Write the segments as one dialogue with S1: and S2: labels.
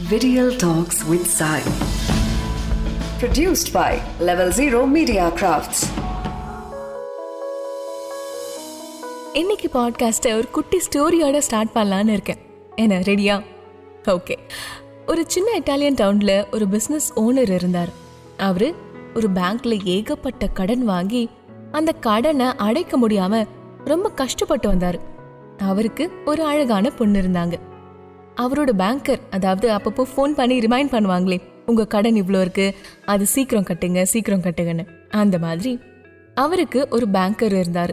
S1: Video Talks with Sai. Produced by Level Zero Media Crafts.
S2: இன்னைக்கு பாட்காஸ்ட்டை ஒரு குட்டி ஸ்டோரியோட ஸ்டார்ட் பண்ணலான்னு இருக்கேன். என்ன ரெடியா ஓகே ஒரு சின்ன இட்டாலியன் டவுனில் ஒரு பிஸ்னஸ் ஓனர் இருந்தார். அவர் ஒரு பேங்க்ல ஏகப்பட்ட கடன் வாங்கி அந்த கடனை அடைக்க முடியாம ரொம்ப கஷ்டப்பட்டு வந்தார். அவருக்கு ஒரு அழகான பொண்ணு இருந்தாங்க. அவரோட பேங்கர் அதாவது அப்பப்போ ஃபோன் பண்ணி ரிமைண்ட் பண்ணுவாங்களே உங்கள் கடன் இவ்வளோ இருக்கு அது சீக்கிரம் கட்டுங்க சீக்கிரம் கட்டுங்கன்னு. அந்த மாதிரி அவருக்கு ஒரு பேங்கர் இருந்தார்.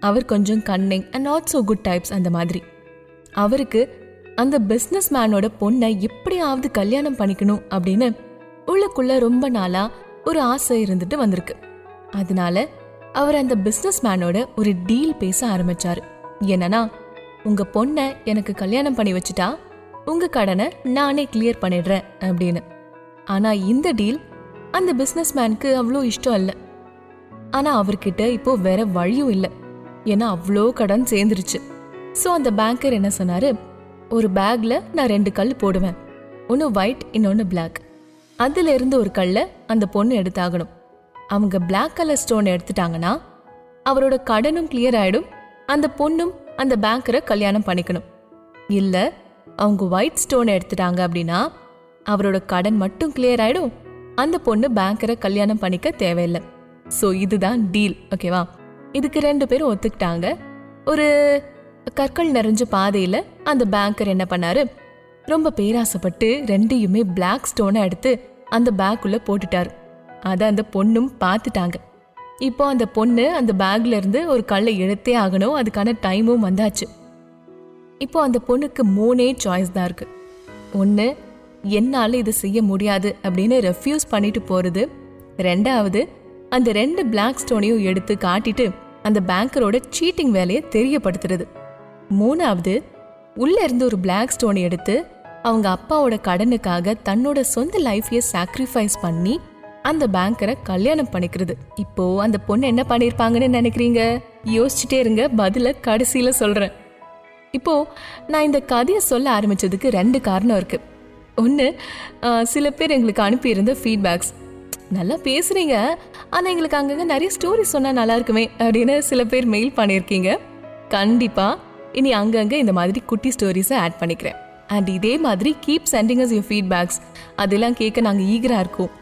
S2: அவர் கொஞ்சம் cunning and not so good types அந்த மாதிரி. அவருக்கு அந்த பிஸ்னஸ் மேனோட பொண்ணை எப்படியாவது கல்யாணம் பண்ணிக்கணும் அப்படின்னு உள்ளுக்குள்ள ரொம்ப நாளாக ஒரு ஆசை இருந்துட்டு வந்திருக்கு. அதனால அவர் அந்த பிஸ்னஸ் மேனோட ஒரு டீல் பேச ஆரம்பிச்சாரு. என்னன்னா உங்க பொண்ணை எனக்கு கல்யாணம் பண்ணி வச்சுட்டா உங்க கடனை நானே கிளியர் பண்ணிடுறேன் அப்படின்னு. ஆனா இந்த டீல் அந்த பிஸ்னஸ் மேனுக்கு அவ்வளோ இஷ்டம் இல்லை. ஆனா அவர்கிட்ட இப்போ வேற வழியும் இல்லை. ஏன்னா அவ்வளோ கடன் சேர்ந்துருச்சு. ஸோ அந்த பேங்கர் என்ன சொன்னாரு? ஒரு பேக்ல நான் ரெண்டு கல் போடுவேன். ஒன்று ஒயிட் இன்னொன்று பிளாக் அதுல இருந்து ஒரு கல்லை அந்த பொண்ணு எடுத்தாகணும். அவங்க பிளாக் கலர் ஸ்டோன் எடுத்துட்டாங்கன்னா அவரோட கடனும் கிளியர் ஆயிடும். அந்த பொண்ணும் அந்த பேங்கரை கல்யாணம் பண்ணிக்கணும். இல்லை அவங்க ஒயிட் ஸ்டோன் எடுத்துட்டாங்க அப்படின்னா அவரோட கடன் மட்டும் கிளியர் ஆயிடும். அந்த பொண்ணு பேங்கரை கல்யாணம் பண்ணிக்க தேவையில்லை. ஸோ இதுதான் டீல் ஓகேவா இதுக்கு ரெண்டு பேரும் ஒத்துக்கிட்டாங்க. ஒரு கற்கள் நிறைஞ்ச பாதையில் அந்த பேங்கர் என்ன பண்ணாரு? ரொம்ப பேராசைப்பட்டு ரெண்டையுமே பிளாக் ஸ்டோனை எடுத்து அந்த பேக்குள்ள போட்டுட்டாரு. அதை அந்த பொண்ணும் பார்த்துட்டாங்க இப்போ அந்த பொண்ணு அந்த பேக்ல இருந்து ஒரு கல்லை எடுத்தே ஆகணும். அதுக்கான டைமும் வந்தாச்சு. இப்போ அந்த பொண்ணுக்கு மூணே சாய்ஸ் தான் இருக்கு. ஒன்று என்னால் இது செய்ய முடியாது அப்படின்னு ரெஃப்யூஸ் பண்ணிட்டு போறது. ரெண்டாவது அந்த ரெண்டு பிளாக் ஸ்டோனையும் எடுத்து காட்டிட்டு அந்த பேங்கரோட சீட்டிங் வேலையை தெரியப்படுத்துறது. மூணாவது உள்ள இருந்து ஒரு பிளாக் ஸ்டோன் எடுத்து அவங்க அப்பாவோட கடனுக்காக தன்னோட சொந்த லைஃபையே சாக்ரிஃபைஸ் பண்ணி அந்த பேங்கரை கல்யாணம் பண்ணிக்கிறது. இப்போ அந்த பொண்ணு என்ன பண்ணிருப்பாங்கன்னு நினைக்கிறீங்க? யோசிச்சுட்டே இருங்க பதில கடைசியில் சொல்றேன். இப்போ நான் இந்த கதையை சொல்ல ஆரம்பிச்சதுக்கு ரெண்டு காரணம் இருக்கு. ஒன்று சில பேர் எங்களுக்கு அனுப்பியிருந்த ஃபீட்பேக்ஸ் நல்லா பேசுறீங்க ஆனால் எங்களுக்கு அங்கங்கே நிறைய ஸ்டோரி சொன்னால் நல்லா இருக்குமே அப்படின்னு சில பேர் மெயில் பண்ணியிருக்கீங்க. கண்டிப்பாக இனி அங்கங்கே இந்த மாதிரி குட்டி ஸ்டோரிஸை ஆட் பண்ணிக்கிறேன். அண்ட் இதே மாதிரி keep sending us your feedbacks அதெல்லாம் கேட்க நாங்கள் ஈகராக இருக்கோம்.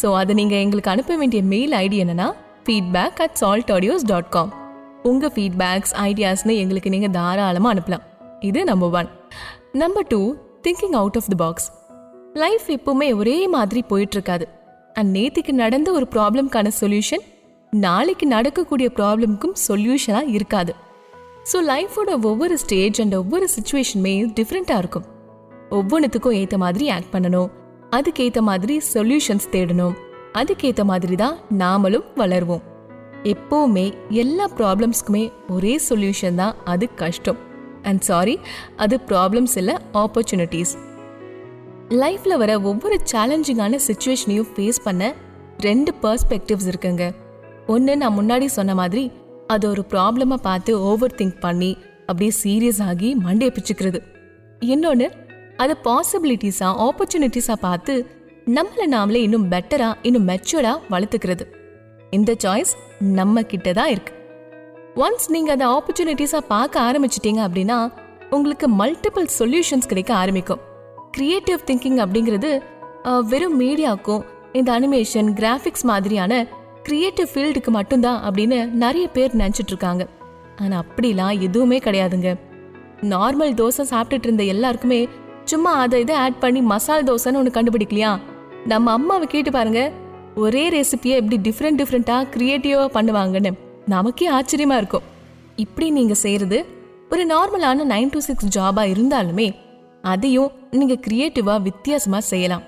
S2: ஸோ அதை நீங்கள் எங்களுக்கு அனுப்ப வேண்டிய மெயில் ஐடி என்னன்னா feedback at Salt Audios dot com உங்கள் ஃபீட்பேக்ஸ் ஐடியாஸ்னு எங்களுக்கு நீங்கள் தாராளமாக அனுப்பலாம். இது number one number two thinking out of the box life எப்பவுமே ஒரே மாதிரி போயிட்டுருக்காது. அண்ட் நேற்றுக்கு நடந்த ஒரு ப்ராப்ளம்க்கான சொல்யூஷன் நாளைக்கு நடக்கக்கூடிய ப்ராப்ளம்க்கும் சொல்யூஷனாக இருக்காது. ஸோ லைஃபோட ஒவ்வொரு ஸ்டேஜ் அண்ட் ஒவ்வொரு சுச்சுவேஷனுமே டிஃப்ரெண்ட்டாக இருக்கும். ஒவ்வொன்றுத்துக்கும் ஏற்ற மாதிரி ஆக்ட் பண்ணணும். அதுக்கேற்ற மாதிரி சொல்யூஷன்ஸ் தேடணும். அதுக்கேற்ற மாதிரி தான் நாமளும் வளருவோம். எப்போவுமே எல்லா ப்ராப்ளம்ஸ்க்குமே ஒரே சொல்யூஷன் தான் அது கஷ்டம். அண்ட் சாரி அது ப்ராப்ளம்ஸ் இல்லை ஆப்பர்ச்சுனிட்டிஸ் லைஃப்பில் வர ஒவ்வொரு சேலஞ்சிங்கான சுச்சுவேஷனையும் ஃபேஸ் பண்ண ரெண்டு பர்ஸ்பெக்டிவ்ஸ் இருக்குங்க. ஒன்று நான் முன்னாடி சொன்ன மாதிரி அது ஒரு ப்ராப்ளமாக பார்த்து ஓவர் திங்க் பண்ணி அப்படியே சீரியஸ் ஆகி மண்டையை பிச்சுக்கிறது. இன்னொன்று அதை பாசிபிலிட்டிஸாக ஆப்பர்ச்சுனிட்டிஸாக பார்த்து நம்மளை நாமளே இன்னும் பெட்டராக இன்னும் மெச்சூர்டாக வளர்த்துக்கிறது. இந்த சாய்ஸ் நம்ம கிட்ட தான் இருக்கு. ஒன்ஸ் நீங்க அதை ஆப்பர்ச்சுனிட்டிஸா பார்க்க ஆரம்பிச்சிட்டீங்க அப்படின்னா உங்களுக்கு மல்டிபிள் சொல்யூஷன்ஸ் கிடைக்க ஆரம்பிக்கும். கிரியேட்டிவ் திங்கிங் அப்படிங்கிறது வெறும் மீடியாக்கும் இந்த அனிமேஷன் கிராஃபிக்ஸ் மாதிரியான கிரியேட்டிவ் ஃபீல்டுக்கு மட்டும்தான் அப்படின்னு நிறைய பேர் நினச்சிட்டு இருக்காங்க ஆனால் அப்படிலாம் எதுவுமே கிடையாதுங்க. நார்மல் தோசை சாப்பிட்டுட்டு இருந்த எல்லாருக்குமே சும்மா அதை இதை ஆட் பண்ணி மசால் தோசைன்னு ஒன்று கண்டுபிடிக்கலையா? நம்ம அம்மாவை கேட்டு பாருங்க ஒரே ரெசிபியை எப்படி டிஃப்ரெண்ட் டிஃப்ரெண்ட்டாக க்ரியேட்டிவாக பண்ணுவாங்கன்னு நமக்கே ஆச்சரியமாக இருக்கும். இப்படி நீங்கள் செய்கிறது ஒரு நார்மலான நைன் டு சிக்ஸ் ஜாபாக இருந்தாலுமே அதையும் நீங்கள் க்ரியேட்டிவாக வித்தியாசமாக செய்யலாம்.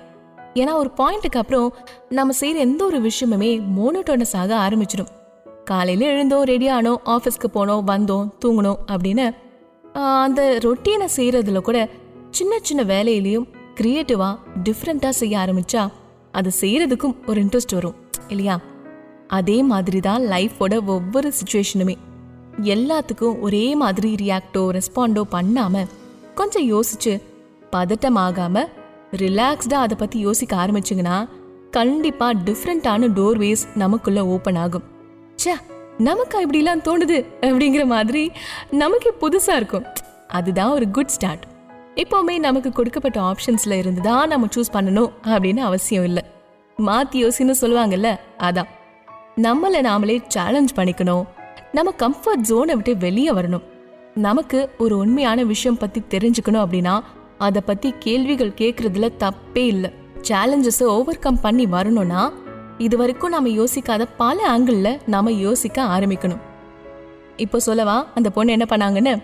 S2: ஏன்னா ஒரு பாயிண்ட்டுக்கு அப்புறம் நம்ம செய்கிற எந்த ஒரு விஷயமுமே மோனோட்டோனஸ் ஆக ஆரம்பிச்சிடும் காலையில் எழுந்தோம் ரெடி ஆனோம் ஆஃபீஸ்க்கு போனோம் வந்தோம் தூங்கணும் அப்படின்னு அந்த ரொட்டீனை செய்கிறதுல கூட சின்ன சின்ன வேலையிலையும் க்ரியேட்டிவாக டிஃப்ரெண்ட்டாக செய்ய ஆரம்பித்தா அது செய்கிறதுக்கும் ஒரு இன்ட்ரெஸ்ட் வரும் இல்லையா? அதே மாதிரி தான் லைஃபோட ஒவ்வொரு சுச்சுவேஷனுமே எல்லாத்துக்கும் ஒரே மாதிரி ரியாக்டோ ரெஸ்பாண்டோ பண்ணாமல் கொஞ்சம் யோசிச்சு பதட்டமாகாமல் ரிலாக்ஸ்டாக அதை பற்றி யோசிக்க ஆரம்பிச்சிங்கன்னா கண்டிப்பாக டிஃப்ரெண்ட்டான டோர்வேஸ் நமக்குள்ளே ஓப்பன் ஆகும். ச்சே நமக்கா இப்படிலாம் தோணுது அப்படிங்கிற மாதிரி நமக்கு புதுசாக இருக்கும். அதுதான் ஒரு குட் ஸ்டார்ட் எப்போவுமே நமக்கு கொடுக்கப்பட்ட ஆப்ஷன்ஸில் இருந்து தான் நம்ம சூஸ் பண்ணணும் அப்படின்னு அவசியம் இல்லை. மாற்றி யோசின்னு சொல்லுவாங்கல்ல அதான். நம்மளை நாமளே சேலஞ்ச் பண்ணிக்கணும். நம்ம கம்ஃபர்ட் ஜோனை விட்டு வெளியே வரணும். நமக்கு ஒரு உண்மையான விஷயம் பற்றி தெரிஞ்சுக்கணும் அப்படின்னா அதை பற்றி கேள்விகள் கேட்குறதுல தப்பே இல்லை. சேலஞ்சஸை ஓவர் கம் பண்ணி வரணும்னா இது வரைக்கும் நம்ம யோசிக்காத பல ஆங்கிளில் நாம யோசிக்க ஆரம்பிக்கணும். இப்போ சொல்லவா அந்த பொண்ணு என்ன பண்ணாங்கன்னு?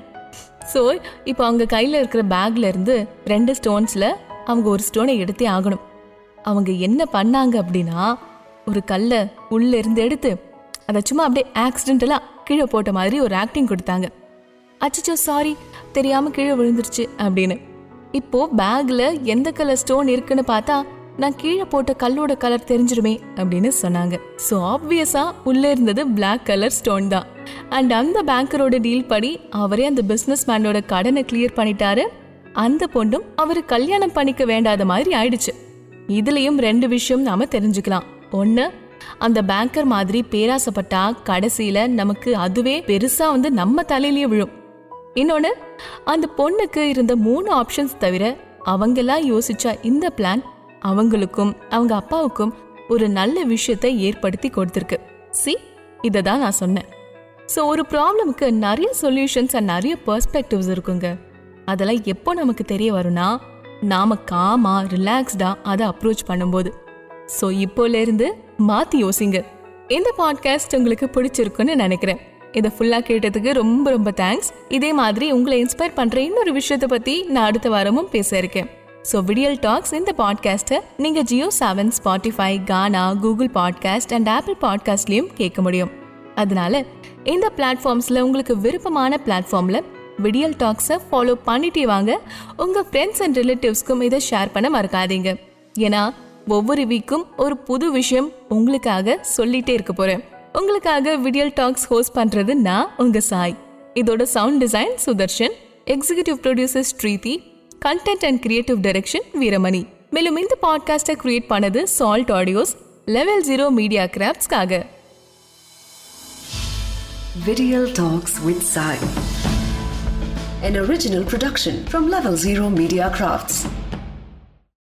S2: ஸோ இப்போ அவங்க கையில் இருக்கிற பேக்ல இருந்து ரெண்டு ஸ்டோன்ஸில் அவங்க ஒரு ஸ்டோனை எடுத்தே ஆகணும். அவங்க என்ன பண்ணாங்க அப்படின்னா ஒரு கல்லை உள்ள இருந்து எடுத்து அதை சும்மா அப்படியே ஆக்சிடென்டலாக கீழே போட்ட மாதிரி ஒரு ஆக்டிங் கொடுத்தாங்க. அச்சோ சாரி தெரியாம கீழே விழுந்துருச்சு அப்படின்னு. இப்போ பேக்ல எந்த கலர் ஸ்டோன் இருக்குன்னு பார்த்தா நான் கீழே போட்ட கல்லோட கலர் தெரிஞ்சிருமே அப்படின்னு சொன்னாங்க. ஸோ ஆப்வியஸா உள்ள இருந்தது பிளாக் கலர் ஸ்டோன் தான். அண்ட் அந்த பேங்கரோட டீல் படி அவரே அந்த பிஸ்னஸ் மேனோட கடனை கிளியர் பண்ணிட்டாரு. அந்த பொண்ணும் அவர் கல்யாணம் பண்ணிக்க வேண்டாத மாதிரி ஆயிடுச்சு. இதுலயும் ரெண்டு விஷயம் நாம தெரிஞ்சுக்கலாம். ஒண்ணு அந்த பேங்கர் மாதிரி பேராசப்பட்டா கடைசியில நமக்கு அதுவே பெருசா வந்து நம்ம தலையிலேயே விழும். இன்னொன்னு அந்த பொண்ணுக்கு இருந்த மூணு ஆப்ஷன்ஸ் தவிர அவங்கெல்லாம் யோசிச்சா இந்த பிளான் அவங்களுக்கும் அவங்க அப்பாவுக்கும் ஒரு நல்ல விஷயத்தை ஏற்படுத்தி கொடுத்துருக்கு. சி இதை தான் நான் சொன்னேன். ஸோ ஒரு ப்ராப்ளமுக்கு நிறைய சொல்யூஷன்ஸ் அண்ட் நிறைய பர்ஸ்பெக்டிவ்ஸ் இருக்குங்க. அதெல்லாம் எப்போ நமக்கு தெரிய வரும்னா நாம காமா ரிலாக்ஸ்டா அதை அப்ரோச் பண்ணும்போது. ஸோ இப்போலேருந்து மாற்றி யோசிங்க. இந்த பாட்காஸ்ட் உங்களுக்கு பிடிச்சிருக்குன்னு நினைக்கிறேன். இதை ஃபுல்லாக கேட்டதுக்கு ரொம்ப ரொம்ப தேங்க்ஸ் இதே மாதிரி உங்களை இன்ஸ்பயர் பண்ணுற இன்னொரு விஷயத்தை பற்றி நான் அடுத்த வாரமும் பேச இருக்கேன். ஸோ விடியல் டாக்ஸ் இந்த பாட்காஸ்ட்டை நீங்கள் Jio Saavn Spotify Gaana Google podcast and Apple பாட்காஸ்ட்லேயும் கேட்க முடியும். அதனால இந்த பிளாட்ஃபார்ம்ஸில் உங்களுக்கு விருப்பமான பிளாட்ஃபார்மில் விடியல் டாக்ஸை ஃபாலோ பண்ணிட்டே வாங்க. உங்கள் ஃப்ரெண்ட்ஸ் அண்ட் ரிலேட்டிவ்ஸ்க்கும் இதை ஷேர் பண்ண மறக்காதீங்க. ஏன்னா ஒவ்வொரு வீக்கும் ஒரு புது விஷயம் உங்களுக்காக சொல்லிட்டே இருக்க போகிறேன் உங்களுக்காக விடியல் டாக்ஸ் ஹோஸ்ட் பண்ணுறது நான் உங்கள் சாய். இதோட sound design Sudarshan executive producer Sridhi content and creative direction Veeramani மேலும் இந்த பாட்காஸ்டை கிரியேட் பண்ணது Salt Audios level zero media கிராஃப்ட்ஸ்க்காக
S1: Video Talks with Sai. An original production from Level Zero Media Crafts.